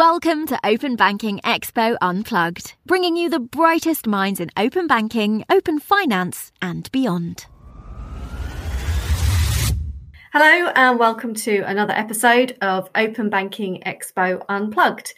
Welcome to Open Banking Expo Unplugged, bringing you the brightest minds in open banking, open finance, and beyond. Hello, and welcome to another episode of Open Banking Expo Unplugged.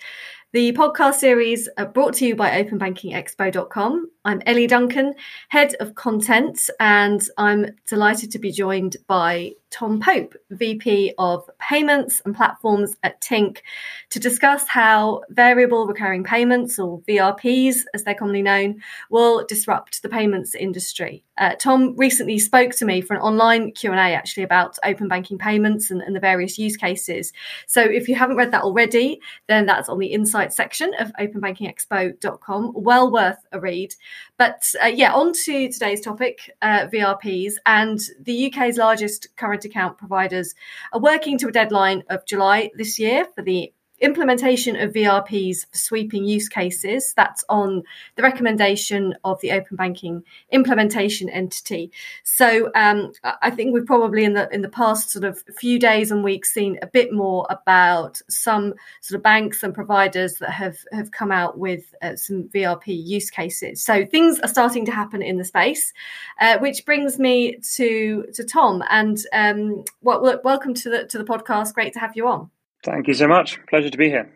The podcast series uh, brought to you by openbankingexpo.com. I'm Ellie Duncan, Head of Content, and I'm delighted to be joined by Tom Pope, VP of Payments and Platforms at Tink, to discuss how variable recurring payments, or VRPs as they're commonly known, will disrupt the payments industry. Uh, Tom recently spoke to me for an online Q&A actually about open banking payments and, and the various use cases. So if you haven't read that already, then that's on the insights section of openbankingexpo.com. Well worth a read. But uh, yeah, on to today's topic, uh, VRPs. And the UK's largest current account providers are working to a deadline of July this year for the implementation of VRPs for sweeping use cases. That's on the recommendation of the open banking implementation entity. So um, I think we've probably in the in the past sort of few days and weeks seen a bit more about some sort of banks and providers that have have come out with uh, some VRP use cases. So things are starting to happen in the space, uh, which brings me to to Tom and um, well, welcome to the to the podcast. Great to have you on. Thank you so much. Pleasure to be here.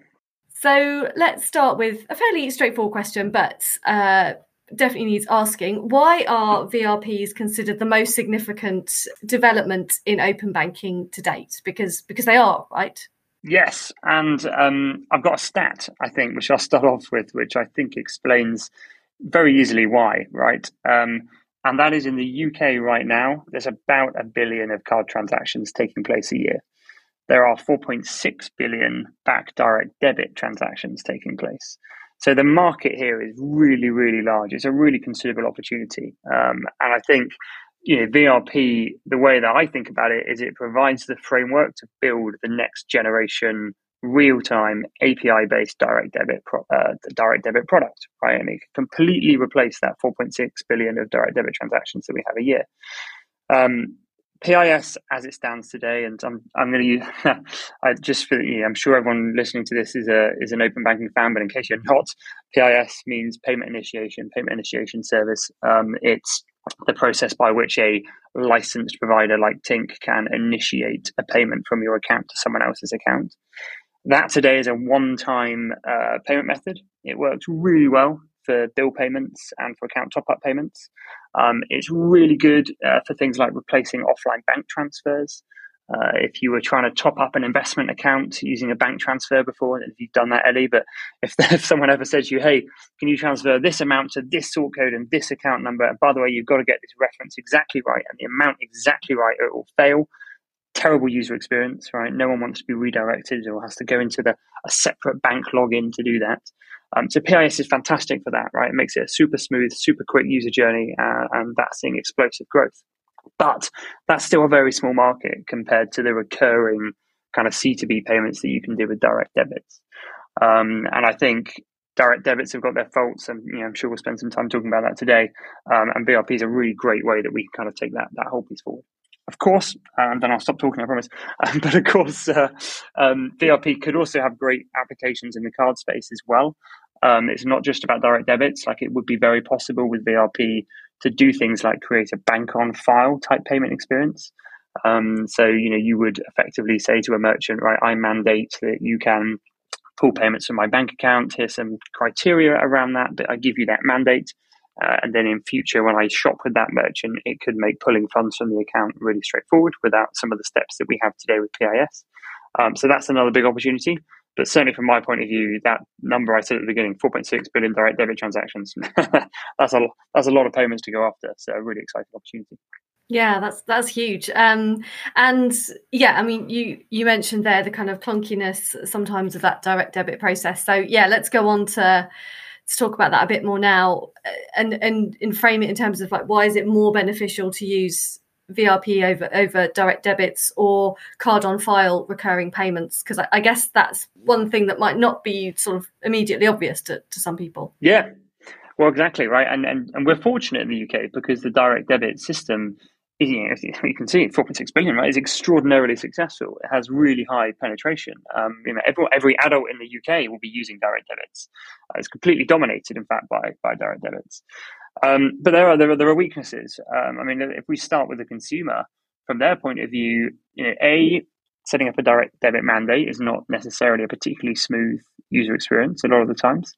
So let's start with a fairly straightforward question, but uh, definitely needs asking. Why are VRPs considered the most significant development in open banking to date? Because because they are, right? Yes, and um, I've got a stat I think which I'll start off with, which I think explains very easily why. Right. Um, and that is in the UK right now, there's about a billion of card transactions taking place a year there are 4.6 billion Bacs direct debit transactions taking place. So the market here is really, really large. It's a really considerable opportunity. Um, and I think you know, VRP, the way that I think about it is it provides the framework to build the next generation real-time API-based direct debit pro- uh, direct debit product, right? And it completely replace that 4.6 billion of direct debit transactions that we have a year. Um, PIS as it stands today, and I'm I'm going to use I just for you know, I'm sure everyone listening to this is a is an open banking fan, but in case you're not, PIS means payment initiation, payment initiation service. Um, it's the process by which a licensed provider like Tink can initiate a payment from your account to someone else's account. That today is a one-time uh, payment method. It works really well for bill payments and for account top up payments. Um, it's really good uh, for things like replacing offline bank transfers. Uh, if you were trying to top up an investment account using a bank transfer before, if you've done that, Ellie, but if, if someone ever says to you, hey, can you transfer this amount to this sort code and this account number? And by the way, you've got to get this reference exactly right and the amount exactly right, or it will fail. Terrible user experience, right? No one wants to be redirected or has to go into the, a separate bank login to do that. Um, so PIS is fantastic for that, right? It makes it a super smooth, super quick user journey, uh, and that's seeing explosive growth. But that's still a very small market compared to the recurring kind of C2B payments that you can do with direct debits. Um, and I think direct debits have got their faults, and you know, I'm sure we'll spend some time talking about that today. Um, and VRP is a really great way that we can kind of take that that whole piece forward. Of course, and then I'll stop talking, I promise. Um, but of course, uh, um, VRP could also have great applications in the card space as well. Um, it's not just about direct debits, like it would be very possible with VRP to do things like create a bank on file type payment experience. Um, so, you know, you would effectively say to a merchant, right, I mandate that you can pull payments from my bank account. Here's some criteria around that, but I give you that mandate. Uh, and then in future, when I shop with that merchant, it could make pulling funds from the account really straightforward without some of the steps that we have today with PIS. Um, so that's another big opportunity. But certainly from my point of view, that number I said at the beginning, 4.6 billion direct debit transactions, that's a that's a lot of payments to go after. So a really exciting opportunity. Yeah, that's that's huge. Um, and yeah, I mean, you you mentioned there the kind of clunkiness sometimes of that direct debit process. So yeah, let's go on to to talk about that a bit more now uh, and and and frame it in terms of like why is it more beneficial to use VRP over over direct debits or card on file recurring payments? Because I, I, guess that's one thing that might not be sort of immediately obvious to, to some people. Yeah, well, exactly right, and and and we're fortunate in the UK because the direct debit system you, know, you can see 4.6 billion, right, is extraordinarily successful. It has really high penetration. Um, you know, every, every adult in the UK will be using direct debits. Uh, it's completely dominated, in fact, by by direct debits. Um, but there are, there are there are weaknesses. Um, I mean, if we start with the consumer, from their point of view, you know, a setting up a direct debit mandate is not necessarily a particularly smooth user experience a lot of the times.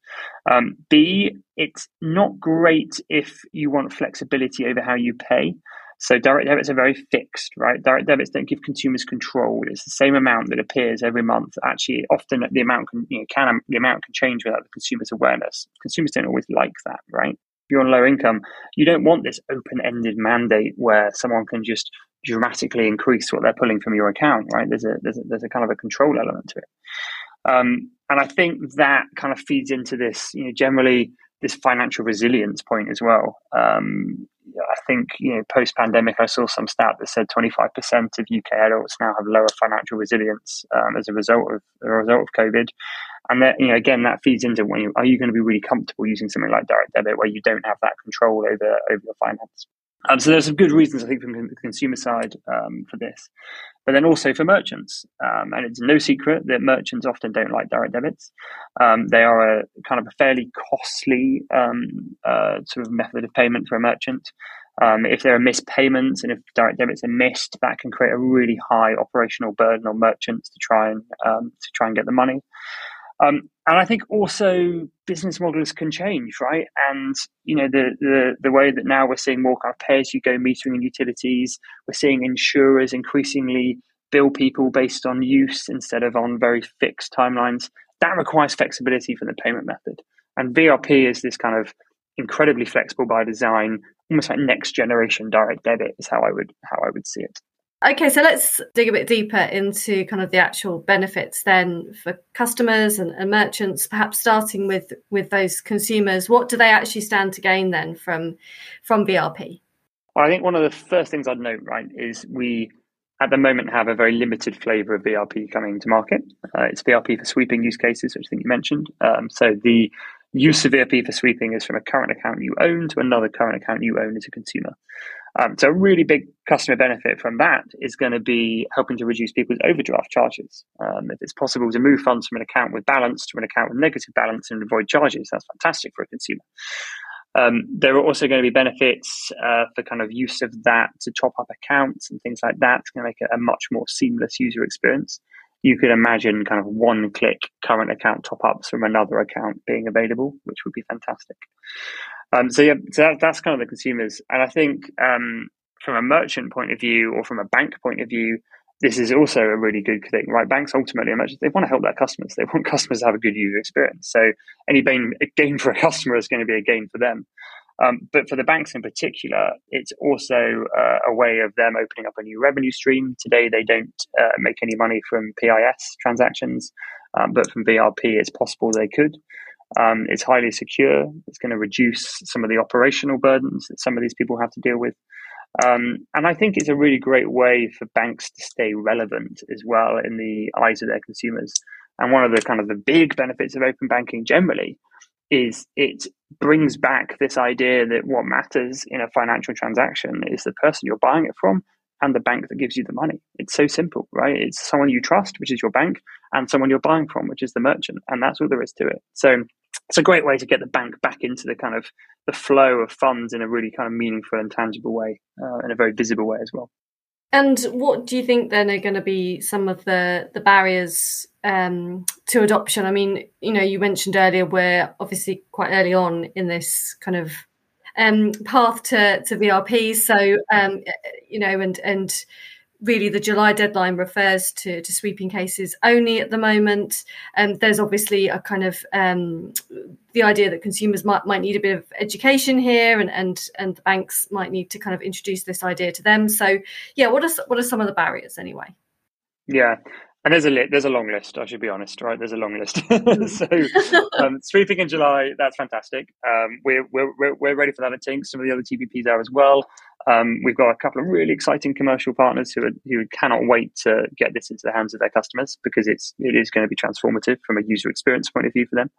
Um, B, it's not great if you want flexibility over how you pay. So direct debits are very fixed, right? Direct debits don't give consumers control. It's the same amount that appears every month. Actually, often the amount can you know, can the amount can change without the consumer's awareness. Consumers don't always like that, right? If you're on low income, you don't want this open-ended mandate where someone can just dramatically increase what they're pulling from your account, right? There's a there's a, there's a kind of a control element to it, um, and I think that kind of feeds into this, you know, generally this financial resilience point as well. Um, I think you know post pandemic, I saw some stat that said 25% of UK adults now have lower financial resilience um, as a result of a result of COVID, and that you know again that feeds into when you, are you going to be really comfortable using something like direct debit where you don't have that control over over your finance. Um, so there's some good reasons, I think, from the consumer side um, for this, but then also for merchants. Um, and it's no secret that merchants often don't like direct debits. Um, they are a kind of a fairly costly um, uh, sort of method of payment for a merchant. Um, if there are missed payments and if direct debits are missed, that can create a really high operational burden on merchants to try and to try and get the money. Um, and I think also business models can change, right? And you know the the the way that now we're seeing more kind of pay as you go metering and utilities. We're seeing insurers increasingly bill people based on use instead of on very fixed timelines. That requires flexibility for the payment method. And VRP is this kind of incredibly flexible by design, almost like next generation direct debit is how I would how I would see it. Okay, so let's dig a bit deeper into kind of the actual benefits then for customers and, and, merchants, perhaps starting with with those consumers. What do they actually stand to gain then from from VRP? Well, I think one of the first things I'd note, right, is we at the moment have a very limited flavour of VRP coming to market. Uh, it's VRP for sweeping use cases, which I think you mentioned. Um, so the use of VRP for sweeping is from a current account you own to another current account you own as a consumer. Um, so a really big customer benefit from that is going to be helping to reduce people's overdraft charges. Um, if it's possible to move funds from an account with balance to an account with negative balance and avoid charges, that's fantastic for a consumer. Um, there are also going to be benefits uh, for kind of use of that to top up accounts and things like that. It's going to make it a much more seamless user experience. You could imagine kind of one click current account top ups from another account being available, which would be fantastic. Um, so yeah, so that, that's kind of the consumers, and I think um, from a merchant point of view or from a bank point of view, this is also a really good thing, right? Banks ultimately, they want to help their customers. They want customers to have a good user experience. So any gain, gain for a customer is going to be a gain for them. Um, but for the banks in particular, it's also uh, a way of them opening up a new revenue stream. Today, they don't uh, make any money from PIS transactions, um, but from VRP, it's possible they could. Um, it's highly secure. It's going to reduce some of the operational burdens that some of these people have to deal with. Um, and I think it's a really great way for banks to stay relevant as well in the eyes of their consumers. And one of the kind of the big benefits of open banking generally is it brings back this idea that what matters in a financial transaction is the person you're buying it from and the bank that gives you the money. It's so simple, right? It's someone you trust, which is your bank, and someone you're buying from, which is the merchant. And that's all there is to it. So it's a great way to get the bank back into the kind of the flow of funds in a really kind of meaningful and tangible way, uh, in a very visible way as well. And what do you think then are going to be some of the the barriers um, to adoption? I mean, you know, you mentioned earlier we're obviously quite early on in this kind of um, path to to VRP. So um, you know, and and really the July deadline refers to, to sweeping cases only at the moment. Um, there's obviously a kind of um, the idea that consumers might, might need a bit of education here and, and, and the banks might need to kind of introduce this idea to them. So yeah, what are, what are some of the barriers anyway? Yeah, and there's a li- there's a long list. I should be honest, right? There's a long list. so um, sweeping in July, that's fantastic. Um, we're, we're we're ready for that. I think some of the other TPPs are as well. Um, we've got a couple of really exciting commercial partners who are, who cannot wait to get this into the hands of their customers because it's it is going to be transformative from a user experience point of view for them.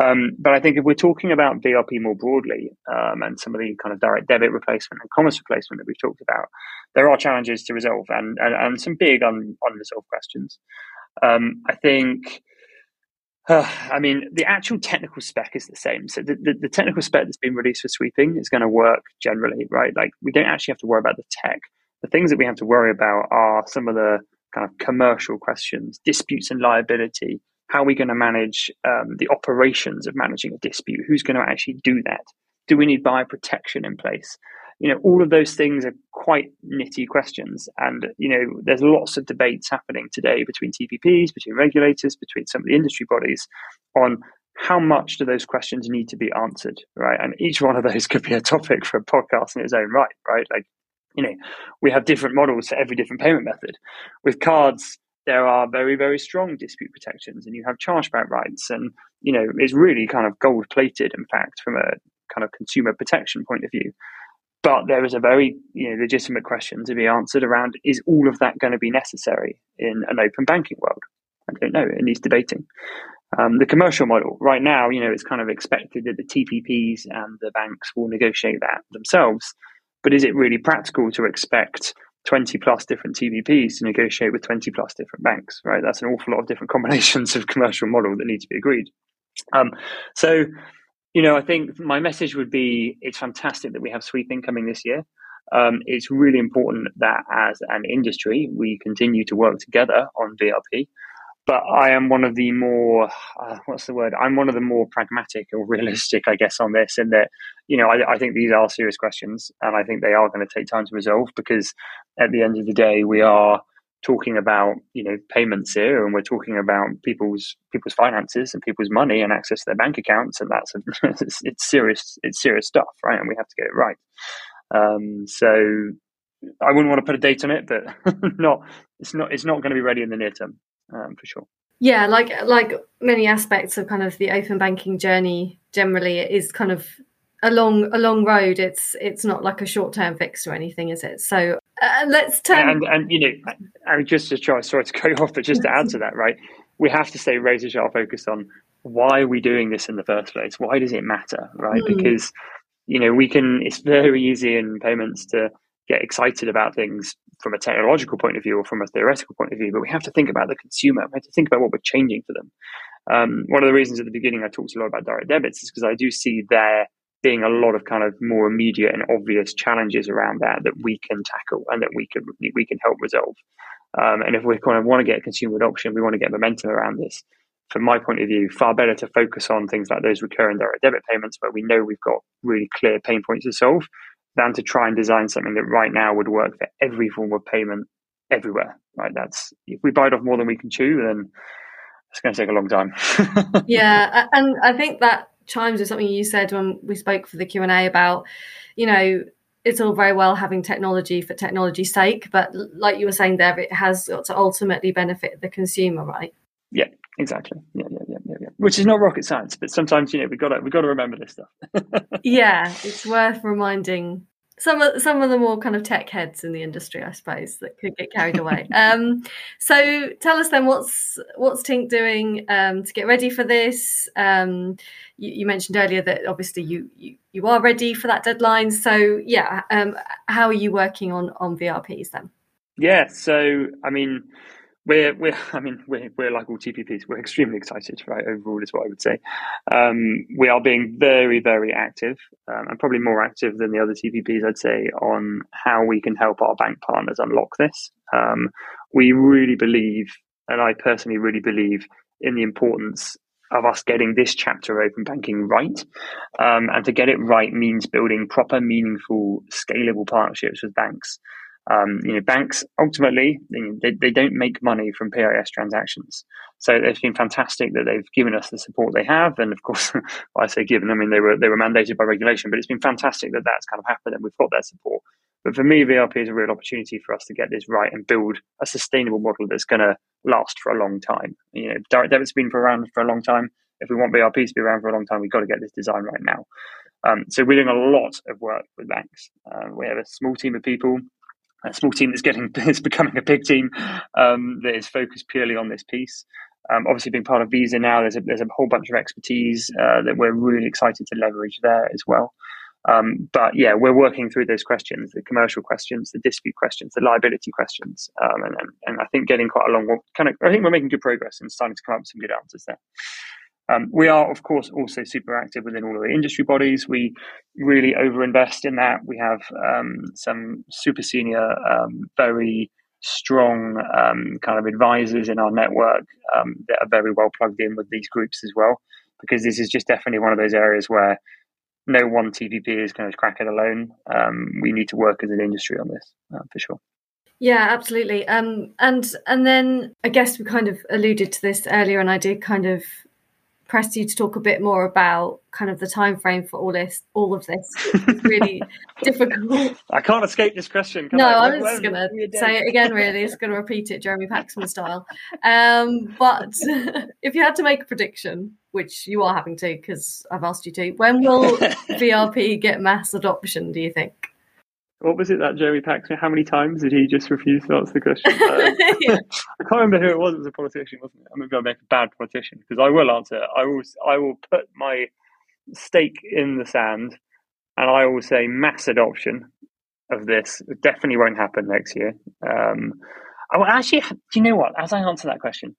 Um, but I think if we're talking about VRP more broadly um, and some of the kind of direct debit replacement and commerce replacement that we've talked about, there are challenges to resolve and and, and some big un, unresolved questions. Um, I think I mean, the actual technical spec is the same. So the, the, the, technical spec that's been released for sweeping is going to work generally, right? Like we don't actually have to worry about the tech. The things that we have to worry about are some of the kind of commercial questions, disputes and liability. How are we going to manage um, the operations of managing a dispute? Who's going to actually do that? Do we need buyer protection in place? You know, all of those things are quite nitty questions. And, you know, there's lots of debates happening today between TPPs, between regulators, between some of the industry bodies on how much do those questions need to be answered, right? And each one of those could be a topic for a podcast in its own right, right? Like, you know, we have different models for every different payment method. With cards, there are very, very strong dispute protections and you have chargeback rights. And, you know, it's really kind of gold plated, in fact, from a kind of consumer protection point of view. But there is a very you know, legitimate question to be answered around is all of that going to be necessary in an open banking world? I don't know. It needs debating. Um, the commercial model, right now, you know, it's kind of expected that the TPPs and the banks will negotiate that themselves. But is it really practical to expect 20 plus different TPPs to negotiate with 20 plus different banks, right? That's an awful lot of different combinations of commercial model that need to be agreed. Um, so you know, I think my message would be it's fantastic that we have sweeping coming this year. Um, it's really important that as an industry, we continue to work together on VRP. But I am one of the more, uh, what's the word? I'm one of the more pragmatic or realistic, I guess, on this, in that, you know, I, I think these are serious questions and I think they are going to take time to resolve because at the end of the day, we are talking about you know payments here and we're talking about people's people's finances and people's money and access to their bank accounts and that's a, it's, it's, serious it's serious stuff right? And we have to get it right. Um, so i wouldn't want to put a date on it but not it's not it's not going to be ready in the near term um, for sure. Yeah like like many aspects of kind of the open banking journey generally it is kind of a long a long road. It's it's not like a short term fix or anything is it? So uh, let's turn and, and you know mean, just to try sorry to cut you off but just to add to that right we have to stay razor sharp focused on why are we doing this in the first place? Why does it matter right? Mm. because you know we can it's very easy in payments to get excited about things from a technological point of view or from a theoretical point of view but we have to think about the consumer. We have to think about what we're changing for them. Um, one of the reasons at the beginning i talked a lot about direct debits is because i do see their being a lot of kind of more immediate and obvious challenges around that that we can tackle and that we can we can help resolve. Um, and if we kind of want to get consumer adoption, we want to get momentum around this. From my point of view, far better to focus on things like those recurring direct debit payments where we know we've got really clear pain points to solve, than to try and design something that right now would work for every form of payment everywhere. Right? That's if we bite off more than we can chew, then it's going to take a long time. yeah, and I think that chimes with something you said when we spoke for the Q and A about, you know, it's all very well having technology for technology's sake, but like you were saying there, it has got to ultimately benefit the consumer, right? Yeah, exactly. Yeah, yeah, yeah, yeah, yeah. Which is not rocket science, but sometimes you know we got to we got to remember this stuff. yeah, it's worth reminding some of some of the more kind of tech heads in the industry, I suppose, that could get carried away. um, so tell us then what's what's Tink doing um, to get ready for this? Um, you, you, mentioned earlier that obviously you, you you are ready for that deadline. So yeah, um, how are you working on on VRPs then? Yeah, so I mean, we're we're I mean we're we're like all TPPs. We're extremely excited, right? Overall, is what I would say. Um, we are being very very active, um, and probably more active than the other TPPs. I'd say on how we can help our bank partners unlock this. Um, we really believe, and I personally really believe in the importance of us getting this chapter of open banking right. Um, and to get it right means building proper, meaningful, scalable partnerships with banks. Um, you know, banks ultimately they, they don't make money from PIS transactions, so it's been fantastic that they've given us the support they have. And of course, I say given, I mean they were they were mandated by regulation, but it's been fantastic that that's kind of happened and we've got their support. But for me, VRP is a real opportunity for us to get this right and build a sustainable model that's going to last for a long time. You know, direct debit's been around for a long time. If we want VRP to be around for a long time, we've got to get this design right now. Um, so we're doing a lot of work with banks. Uh, we have a small team of people, a small team that's getting is becoming a big team um, that is focused purely on this piece. Um, obviously, being part of Visa now, there's a, there's a whole bunch of expertise uh, that we're really excited to leverage there as well. Um, but yeah, we're working through those questions, the commercial questions, the dispute questions, the liability questions, um, and, and, and, I think getting quite a long, kind of, I think we're making good progress and starting to come up with some good answers there. Um, we are, of course, also super active within all of the industry bodies. We really overinvest in that. We have um, some super senior, um, very strong um, kind of advisors in our network um, that are very well plugged in with these groups as well, because this is just definitely one of those areas where no one TPP is going to crack it alone. Um, we need to work as an industry on this uh, for sure. Yeah, absolutely. Um, and and then I guess we kind of alluded to this earlier, and I did kind of press you to talk a bit more about kind of the time frame for all this all of this. It's really difficult. I can't escape this question no I? i'm just gonna say it again really. It's gonna repeat it jeremy paxman style. Um, but if you had to make a prediction which you are having to because i've asked you to when will vrp get mass adoption do you think what was it that Jeremy Paxman? How many times did he just refuse to answer the question? Yeah. I can't remember who it was. It was a politician, wasn't it? I'm maybe I make a bad politician because I will answer. I will. I will put my stake in the sand, and I will say mass adoption of this it definitely won't happen next year. Um, I will actually. Do you know what? As I answer that question,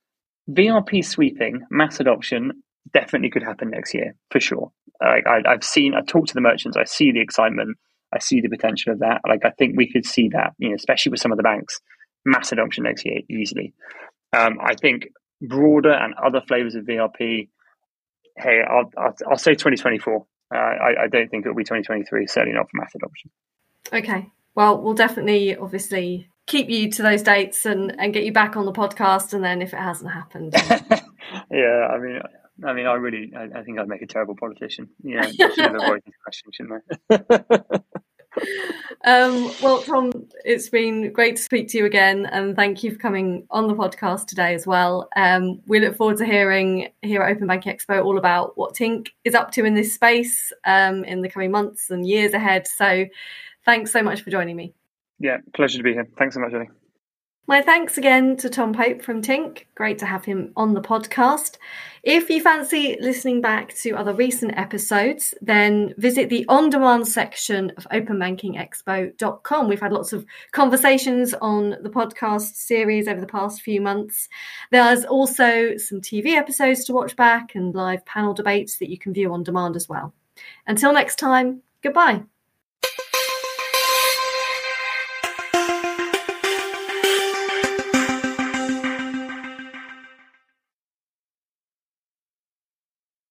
VRP sweeping mass adoption definitely could happen next year for sure. Like I, I've seen, I talked to the merchants, I see the excitement. I see the potential of that. Like I think we could see that, you know, especially with some of the banks, mass adoption next year easily. Um, I think broader and other flavors of VRP. Hey, I'll I'll, I'll say 2024. Uh, I, I don't think it'll be 2023. Certainly not for mass adoption. Okay. Well, we'll definitely, obviously, keep you to those dates and and get you back on the podcast. And then if it hasn't happened, yeah, I mean, I mean, I really, I, I, think I'd make a terrible politician. Yeah, I should have avoided this question, shouldn't I? um, well, Tom, it's been great to speak to you again, and thank you for coming on the podcast today as well. Um, we look forward to hearing here at Open Banking Expo all about what Tink is up to in this space um, in the coming months and years ahead. So, thanks so much for joining me. Yeah, pleasure to be here. Thanks so much, Ellie. My thanks again to Tom Pope from Tink. Great to have him on the podcast. If you fancy listening back to other recent episodes, then visit the on demand section of openbankingexpo.com. We've had lots of conversations on the podcast series over the past few months. There's also some TV episodes to watch back and live panel debates that you can view on demand as well. Until next time, goodbye.